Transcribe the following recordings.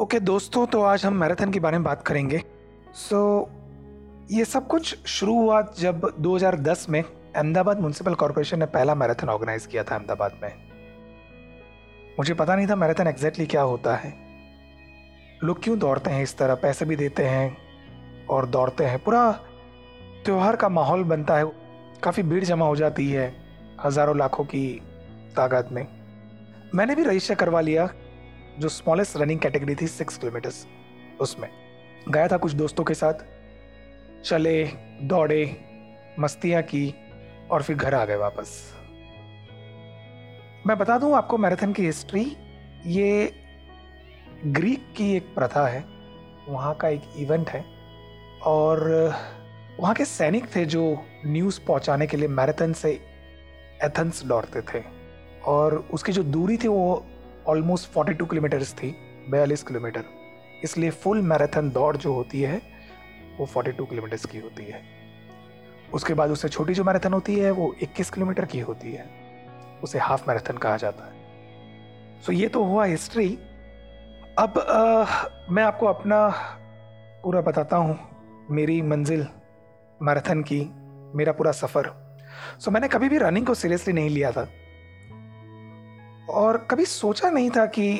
Okay okay, दोस्तों तो आज हम मैराथन के बारे में बात करेंगे। सो so, ये सब कुछ शुरू हुआ जब 2010 में अहमदाबाद म्यूनसिपल कॉरपोरेशन ने पहला मैराथन ऑर्गेनाइज किया था अहमदाबाद में। मुझे पता नहीं था मैराथन एग्जैक्टली क्या होता है। लोग क्यों दौड़ते हैं इस तरह? पैसे भी देते हैं और दौड़ते हैं। पूरा त्यौहार का माहौल बनता है। काफ़ी भीड़ जमा हो जाती है हज़ारों लाखों की तादाद में। मैंने भी रजिस्टर करवा लिया जो स्मॉलेस्ट रनिंग कैटेगरी थी सिक्स किलोमीटर्स उसमें। गया था कुछ दोस्तों के साथ, चले, दौड़े, मस्तियाँ की और फिर घर आ गए वापस। मैं बता दूँ आपको मैराथन की हिस्ट्री ये ग्रीक की एक प्रथा है, वहाँ का एक इवेंट है और वहाँ के सैनिक थे जो न्यूज़ पहुँचाने के लिए मैराथन से एथेंस दौड़ते थे और उसकी जो दूरी थी वो ऑलमोस्ट 42 किलोमीटर्स थी बयालीस किलोमीटर इसलिए फुल मैराथन दौड़ जो होती है वो 42 किलोमीटर्स की होती है. उसके बाद उससे छोटी जो मैराथन होती है वो 21 किलोमीटर की होती है. उसे हाफ़ मैराथन कहा जाता है. सो so, ये तो हुआ हिस्ट्री अब आ, मैं आपको अपना पूरा बताता हूँ मेरी मंजिल मैराथन की मेरा पूरा सफ़र. सो so, मैंने कभी भी रनिंग को सीरियसली नहीं लिया था. और कभी सोचा नहीं था कि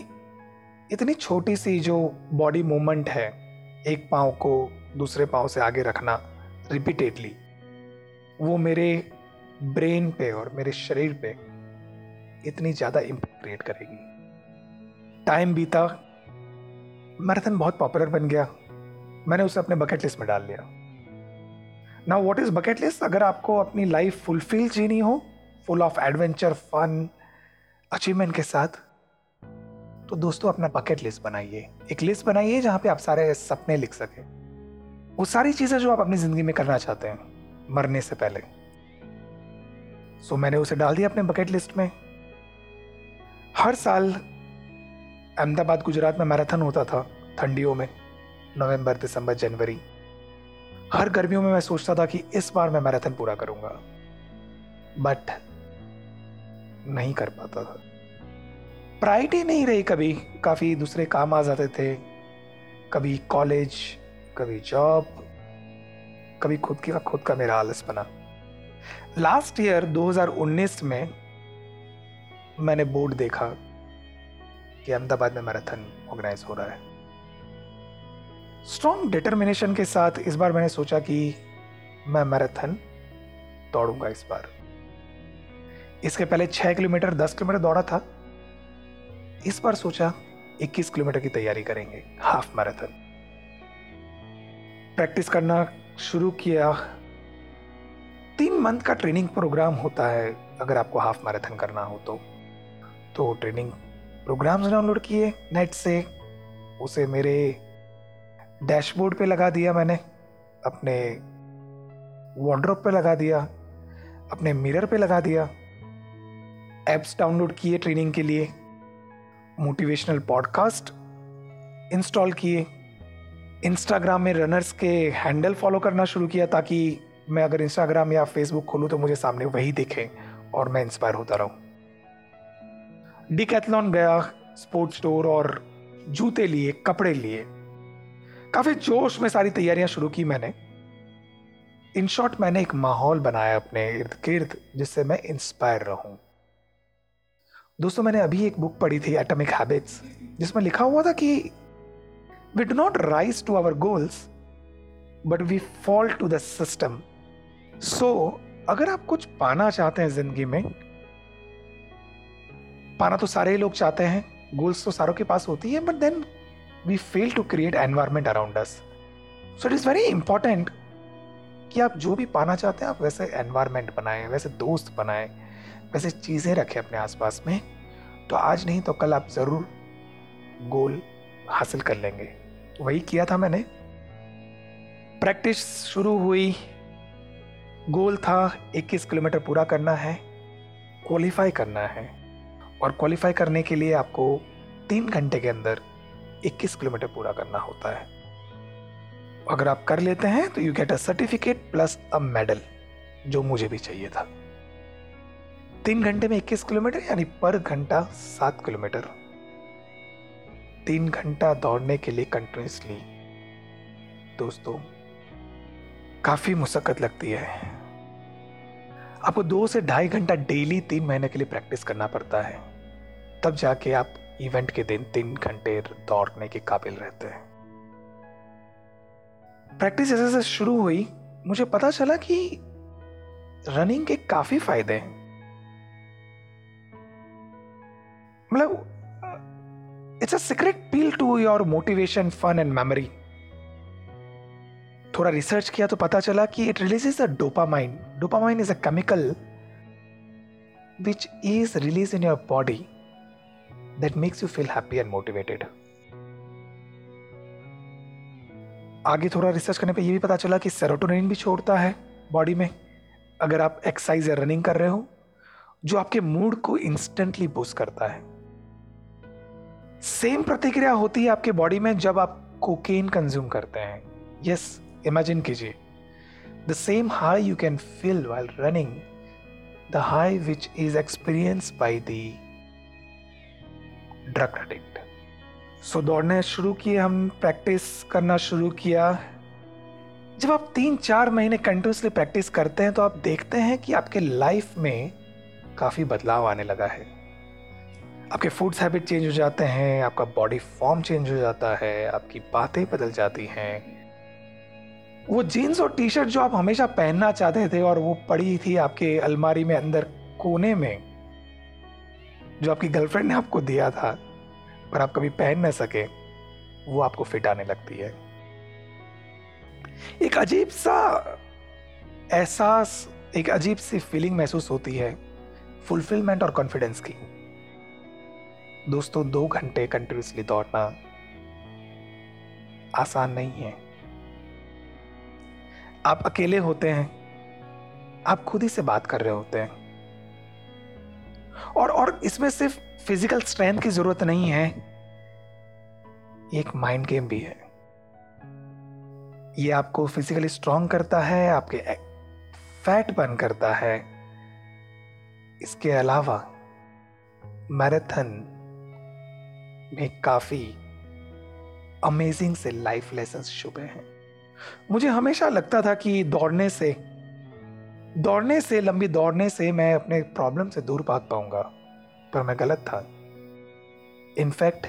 इतनी छोटी सी जो बॉडी मूवमेंट है, एक पाँव को दूसरे पाँव से आगे रखना रिपीटेडली वो मेरे ब्रेन पे और मेरे शरीर पे इतनी ज़्यादा इम्पैक्ट क्रिएट करेगी। टाइम बीता मैराथन बहुत पॉपुलर बन गया। मैंने उसे अपने बकेट लिस्ट में डाल लिया। ना व्हाट इज़ बकेट लिस्ट अगर आपको अपनी लाइफ फुलफिल जीनी हो full of adventure fun achievement के साथ तो दोस्तों अपना बकेट लिस्ट बनाइए। एक लिस्ट बनाइए जहाँ पे आप सारे सपने लिख सके। वो सारी चीज़ें जो आप अपनी ज़िंदगी में करना चाहते हैं, मरने से पहले। सो मैंने उसे डाल दिया अपने बकेट लिस्ट में। हर साल अहमदाबाद, गुजरात में मैराथन होता था, ठंडियों में, नवंबर, दिसंबर, जनवरी। हर गर्मियों में मैं सोचता था कि इस बार मैं मैराथन पूरा करूँगा। बट नहीं कर पाता था। प्रायरिटी नहीं रही कभी। काफ़ी दूसरे काम आ जाते थे। कभी कॉलेज कभी जॉब कभी खुद की खुद का मेरा आलस बना। लास्ट ईयर 2019 में मैंने बोर्ड देखा कि अहमदाबाद में मैराथन ऑर्गेनाइज हो रहा है। स्ट्रॉन्ग डिटर्मिनेशन के साथ इस बार मैंने सोचा कि मैं मैराथन दौड़ूँगा इस बार। इसके पहले छह किलोमीटर, दस किलोमीटर दौड़ा था। इस बार सोचा इक्कीस किलोमीटर की तैयारी करेंगे, हाफ़ मैराथन। प्रैक्टिस करना शुरू किया। तीन मंथ का ट्रेनिंग प्रोग्राम होता है, अगर आपको हाफ़ मैराथन करना हो तो। तो ट्रेनिंग प्रोग्राम्स डाउनलोड किए नेट से, उसे मेरे डैशबोर्ड पे लगा दिया मैंने, अपने वार्ड्रोप पे लगा दिया, अपने मिरर पे लगा दिया। एप्स डाउनलोड किए ट्रेनिंग के लिए मोटिवेशनल पॉडकास्ट इंस्टॉल किए इंस्टाग्राम में रनर्स के हैंडल फॉलो करना शुरू किया ताकि मैं अगर इंस्टाग्राम या फेसबुक खोलूँ तो मुझे सामने वही दिखे और मैं इंस्पायर होता रहूँ। डिकैथलॉन गया स्पोर्ट्स स्टोर और जूते लिए, कपड़े लिए। काफ़ी जोश में सारी तैयारियाँ शुरू की मैंने। इन शॉर्ट मैंने एक माहौल बनाया अपने इर्द गिर्द जिससे मैं इंस्पायर रहूँ। दोस्तों, मैंने अभी एक बुक पढ़ी थी एटॉमिक हैबिट्स जिसमें लिखा हुआ था कि we do not rise to our goals but we fall to the system so अगर आप कुछ पाना चाहते हैं ज़िंदगी में, पाना तो सारे लोग चाहते हैं गोल्स तो सारों के पास होती है but then we fail to create environment around us so it is very important कि आप जो भी पाना चाहते हैं, आप वैसे एनवायरमेंट बनाएँ, वैसे दोस्त बनाएँ, वैसे चीज़ें रखें अपने आसपास में। तो आज नहीं तो कल आप ज़रूर गोल हासिल कर लेंगे। वही किया था मैंने। प्रैक्टिस शुरू हुई। गोल था 21 किलोमीटर पूरा करना है, क्वालिफाई करना है। और क्वालिफाई करने के लिए आपको तीन घंटे के अंदर 21 किलोमीटर पूरा करना होता है। अगर आप कर लेते हैं तो you get a certificate plus a medal जो मुझे भी चाहिए था। तीन घंटे में इक्कीस किलोमीटर, यानी पर घंटा सात किलोमीटर। तीन घंटा दौड़ने के लिए कंटिन्यूसली दोस्तों, काफ़ी मुशक्कत लगती है। आपको दो से ढाई घंटा डेली तीन महीने के लिए प्रैक्टिस करना पड़ता है। तब जाके आप इवेंट के दिन तीन घंटे दौड़ने के काबिल रहते हैं। प्रैक्टिस जैसे शुरू हुई, मुझे पता चला कि रनिंग के काफ़ी फ़ायदे हैं। मतलब it's a secret pill to your motivation fun and memory थोड़ा रिसर्च किया तो पता चला कि it releases a dopamine dopamine is a chemical which is released in your body that makes you feel happy and motivated. आगे थोड़ा research करने पे ये भी पता चला कि सेरोटोनिन भी छोड़ता है बॉडी में। अगर आप एक्सरसाइज या रनिंग कर रहे हो, जो आपके मूड को इंस्टेंटली बूस्ट करता है। सेम प्रतिक्रिया होती है आपके बॉडी में जब आप कोकेन कंज्यूम करते हैं। यस इमेजिन कीजिए। The same high you can feel while running the high which is experience by the drug addict so दौड़ने शुरू किए, हम प्रैक्टिस करना शुरू किया। जब आप तीन चार महीने कंटिन्यूसली प्रैक्टिस करते हैं तो आप देखते हैं कि आपके लाइफ में काफ़ी बदलाव आने लगा है। आपके फूड्स हैबिट चेंज हो जाते हैं, आपका बॉडी फॉर्म चेंज हो जाता है, आपकी बातें बदल जाती हैं। वो जीन्स और टी शर्ट जो आप हमेशा पहनना चाहते थे और वो पड़ी थी आपके अलमारी में अंदर कोने में, जो आपकी गर्लफ्रेंड ने आपको दिया था, पर आप कभी पहन न सके, वो आपको फिट आने लगती है। एक अजीब सा एहसास, एक अजीब सी फीलिंग महसूस होती है फुलफिलमेंट और कॉन्फिडेंस की। दोस्तों, दो घंटे कंटिन्यूसली दौड़ना आसान नहीं है। आप अकेले होते हैं, आप खुद ही से बात कर रहे होते हैं। और और इसमें सिर्फ़ फ़िज़िकल स्ट्रेंथ की ज़रूरत नहीं है एक माइंड गेम भी है। ये आपको फिजिकली स्ट्रांग करता है, आपके फैट बर्न करता है। इसके अलावा मैराथन में काफ़ी अमेजिंग से लाइफ लेसन छुपे हैं। मुझे हमेशा लगता था कि दौड़ने से दौड़ने से, लंबी दौड़ने से मैं अपने प्रॉब्लम से दूर भाग पाऊँगा, पर मैं गलत था। इनफैक्ट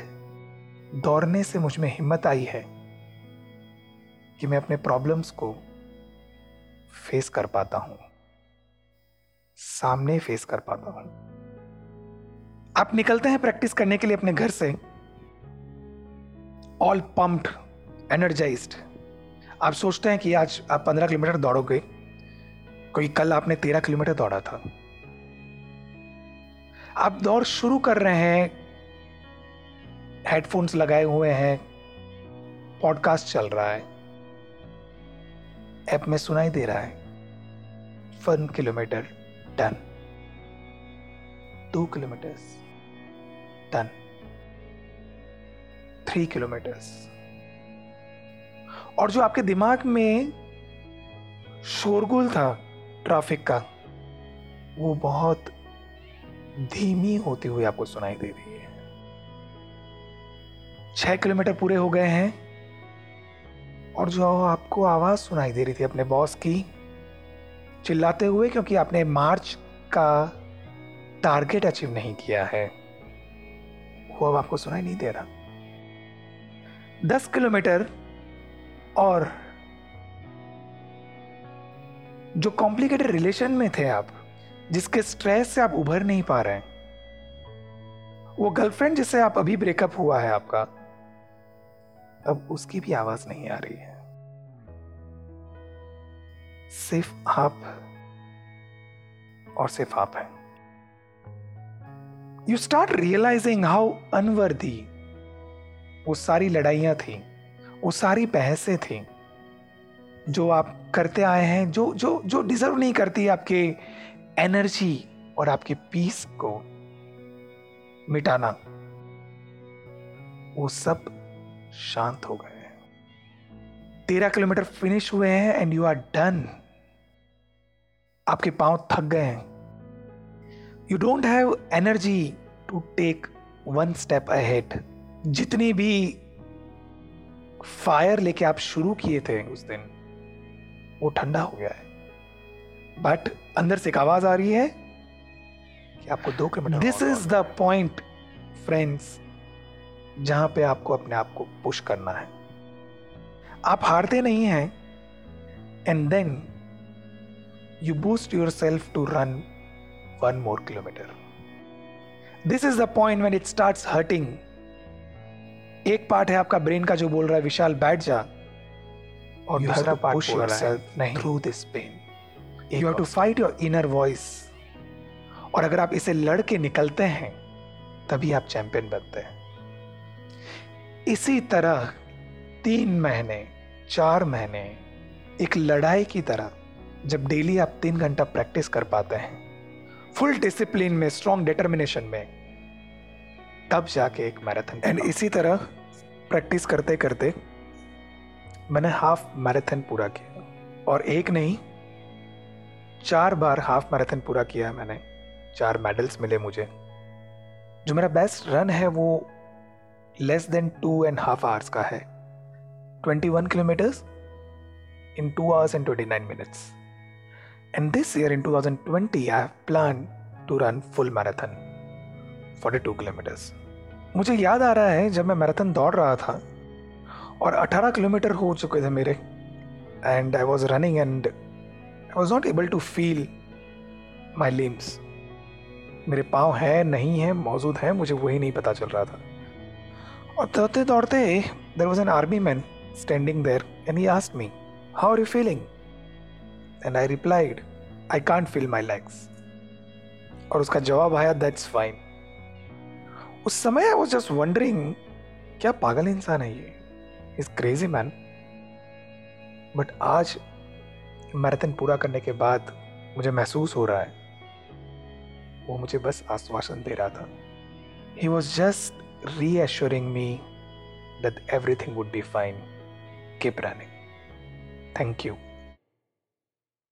दौड़ने से मुझमें हिम्मत आई है कि मैं अपने प्रॉब्लम्स को फेस कर पाता हूँ, सामने फेस कर पाता हूँ। आप निकलते हैं प्रैक्टिस करने के लिए अपने घर से। ऑल पंप्ड एनर्जाइज्ड आप सोचते हैं कि आज आप पंद्रह किलोमीटर दौड़ोगे। कोई कल आपने तेरह किलोमीटर दौड़ा था। आप दौड़ शुरू कर रहे हैं। हेडफोन्स लगाए हुए हैं। पॉडकास्ट चल रहा है। ऐप में सुनाई दे रहा है। One kilometre done two kilometres done three kilometres और जो आपके दिमाग में शोरगुल था ट्रैफ़िक का, वो बहुत धीमी होती हुई आपको सुनाई दे रही है। छह किलोमीटर पूरे हो गए हैं और जो आपको आवाज़ सुनाई दे रही थी अपने बॉस की, चिल्लाते हुए क्योंकि आपने मार्च का टारगेट अचीव नहीं किया है, वो अब आपको सुनाई नहीं दे रहा। दस किलोमीटर और जो कॉम्प्लिकेटेड रिलेशन में थे आप, जिसके स्ट्रेस से आप उभर नहीं पा रहे हैं, वो गर्लफ्रेंड जिससे आप अभी ब्रेकअप हुआ है आपका, अब उसकी भी आवाज़ नहीं आ रही है। सिर्फ़ आप और सिर्फ़ आप हैं। You start realising how unworthy वो सारी लड़ाइयाँ थी, वो सारी बहसें थी, जो आप करते आए हैं, जो जो जो डिजर्व नहीं करती आपके एनर्जी और आपके पीस को मिटाना, वो सब शांत हो गए तेरह किलोमीटर फिनिश हुए हैं एंड यू आर डन आपके पाँव थक गए हैं। You don't have energy to take one step ahead जितनी भी फायर लेके आप शुरू किए थे उस दिन वो ठंडा हो गया है। बट अंदर से एक आवाज़ आ रही है कि आपको दो kilometre this is the point friends जहाँ पे आपको अपने आप को पुश करना है। आप हारते नहीं हैं and then you boost your self to run one more kilometre this is the point when it start hurting एक पार्ट है आपका ब्रेन का जो बोल रहा है विशाल बैठ जा। और दूसरा पार्ट बोल रहा है नहीं। Through this pain you have to fight your inner voice और अगर आप इसे लड़ के निकलते हैं तभी आप चैंपियन बनते हैं। इसी तरह तीन महीने चार महीने एक लड़ाई की तरह जब डेली आप तीन घंटा प्रैक्टिस कर पाते हैं। फुल डिसिप्लिन में स्ट्रॉन्ग डिटर्मिनेशन में। तब जाके एक मैराथन एंड इसी तरह प्रैक्टिस करते करते मैंने हाफ़ मैराथन पूरा किया। और एक नहीं चार बार हाफ़ मैराथन पूरा किया है मैंने। चार मेडल्स मिले मुझे। जो मेरा बेस्ट रन है वो less than two and half hours का है। 21 kilometres in two hours and 29 minutes. And this year in 2020 I have plan to run full marathon 42 kilometres मुझे याद आ रहा है जब मैं मैराथन दौड़ रहा था और 18 किलोमीटर हो चुके थे मेरे। And I was running and I was not able to feel my limbs मेरे पाँव है, नहीं है, मौजूद है, मुझे वही नहीं पता चल रहा था। और दौड़ते दौड़ते there was an army man standing there and he asked me how are you feeling and I replied I can't feel my legs और उसका जवाब आया दैट्स फाइन उस समय आई वॉज़ जस्ट वंडरिंग क्या पागल इंसान है ये? इज़ क्रेजी मैन बट आज मैराथन पूरा करने के बाद मुझे महसूस हो रहा है। वो मुझे बस आश्वासन दे रहा था। He was just reassuring me that everything would be fine keep running thank you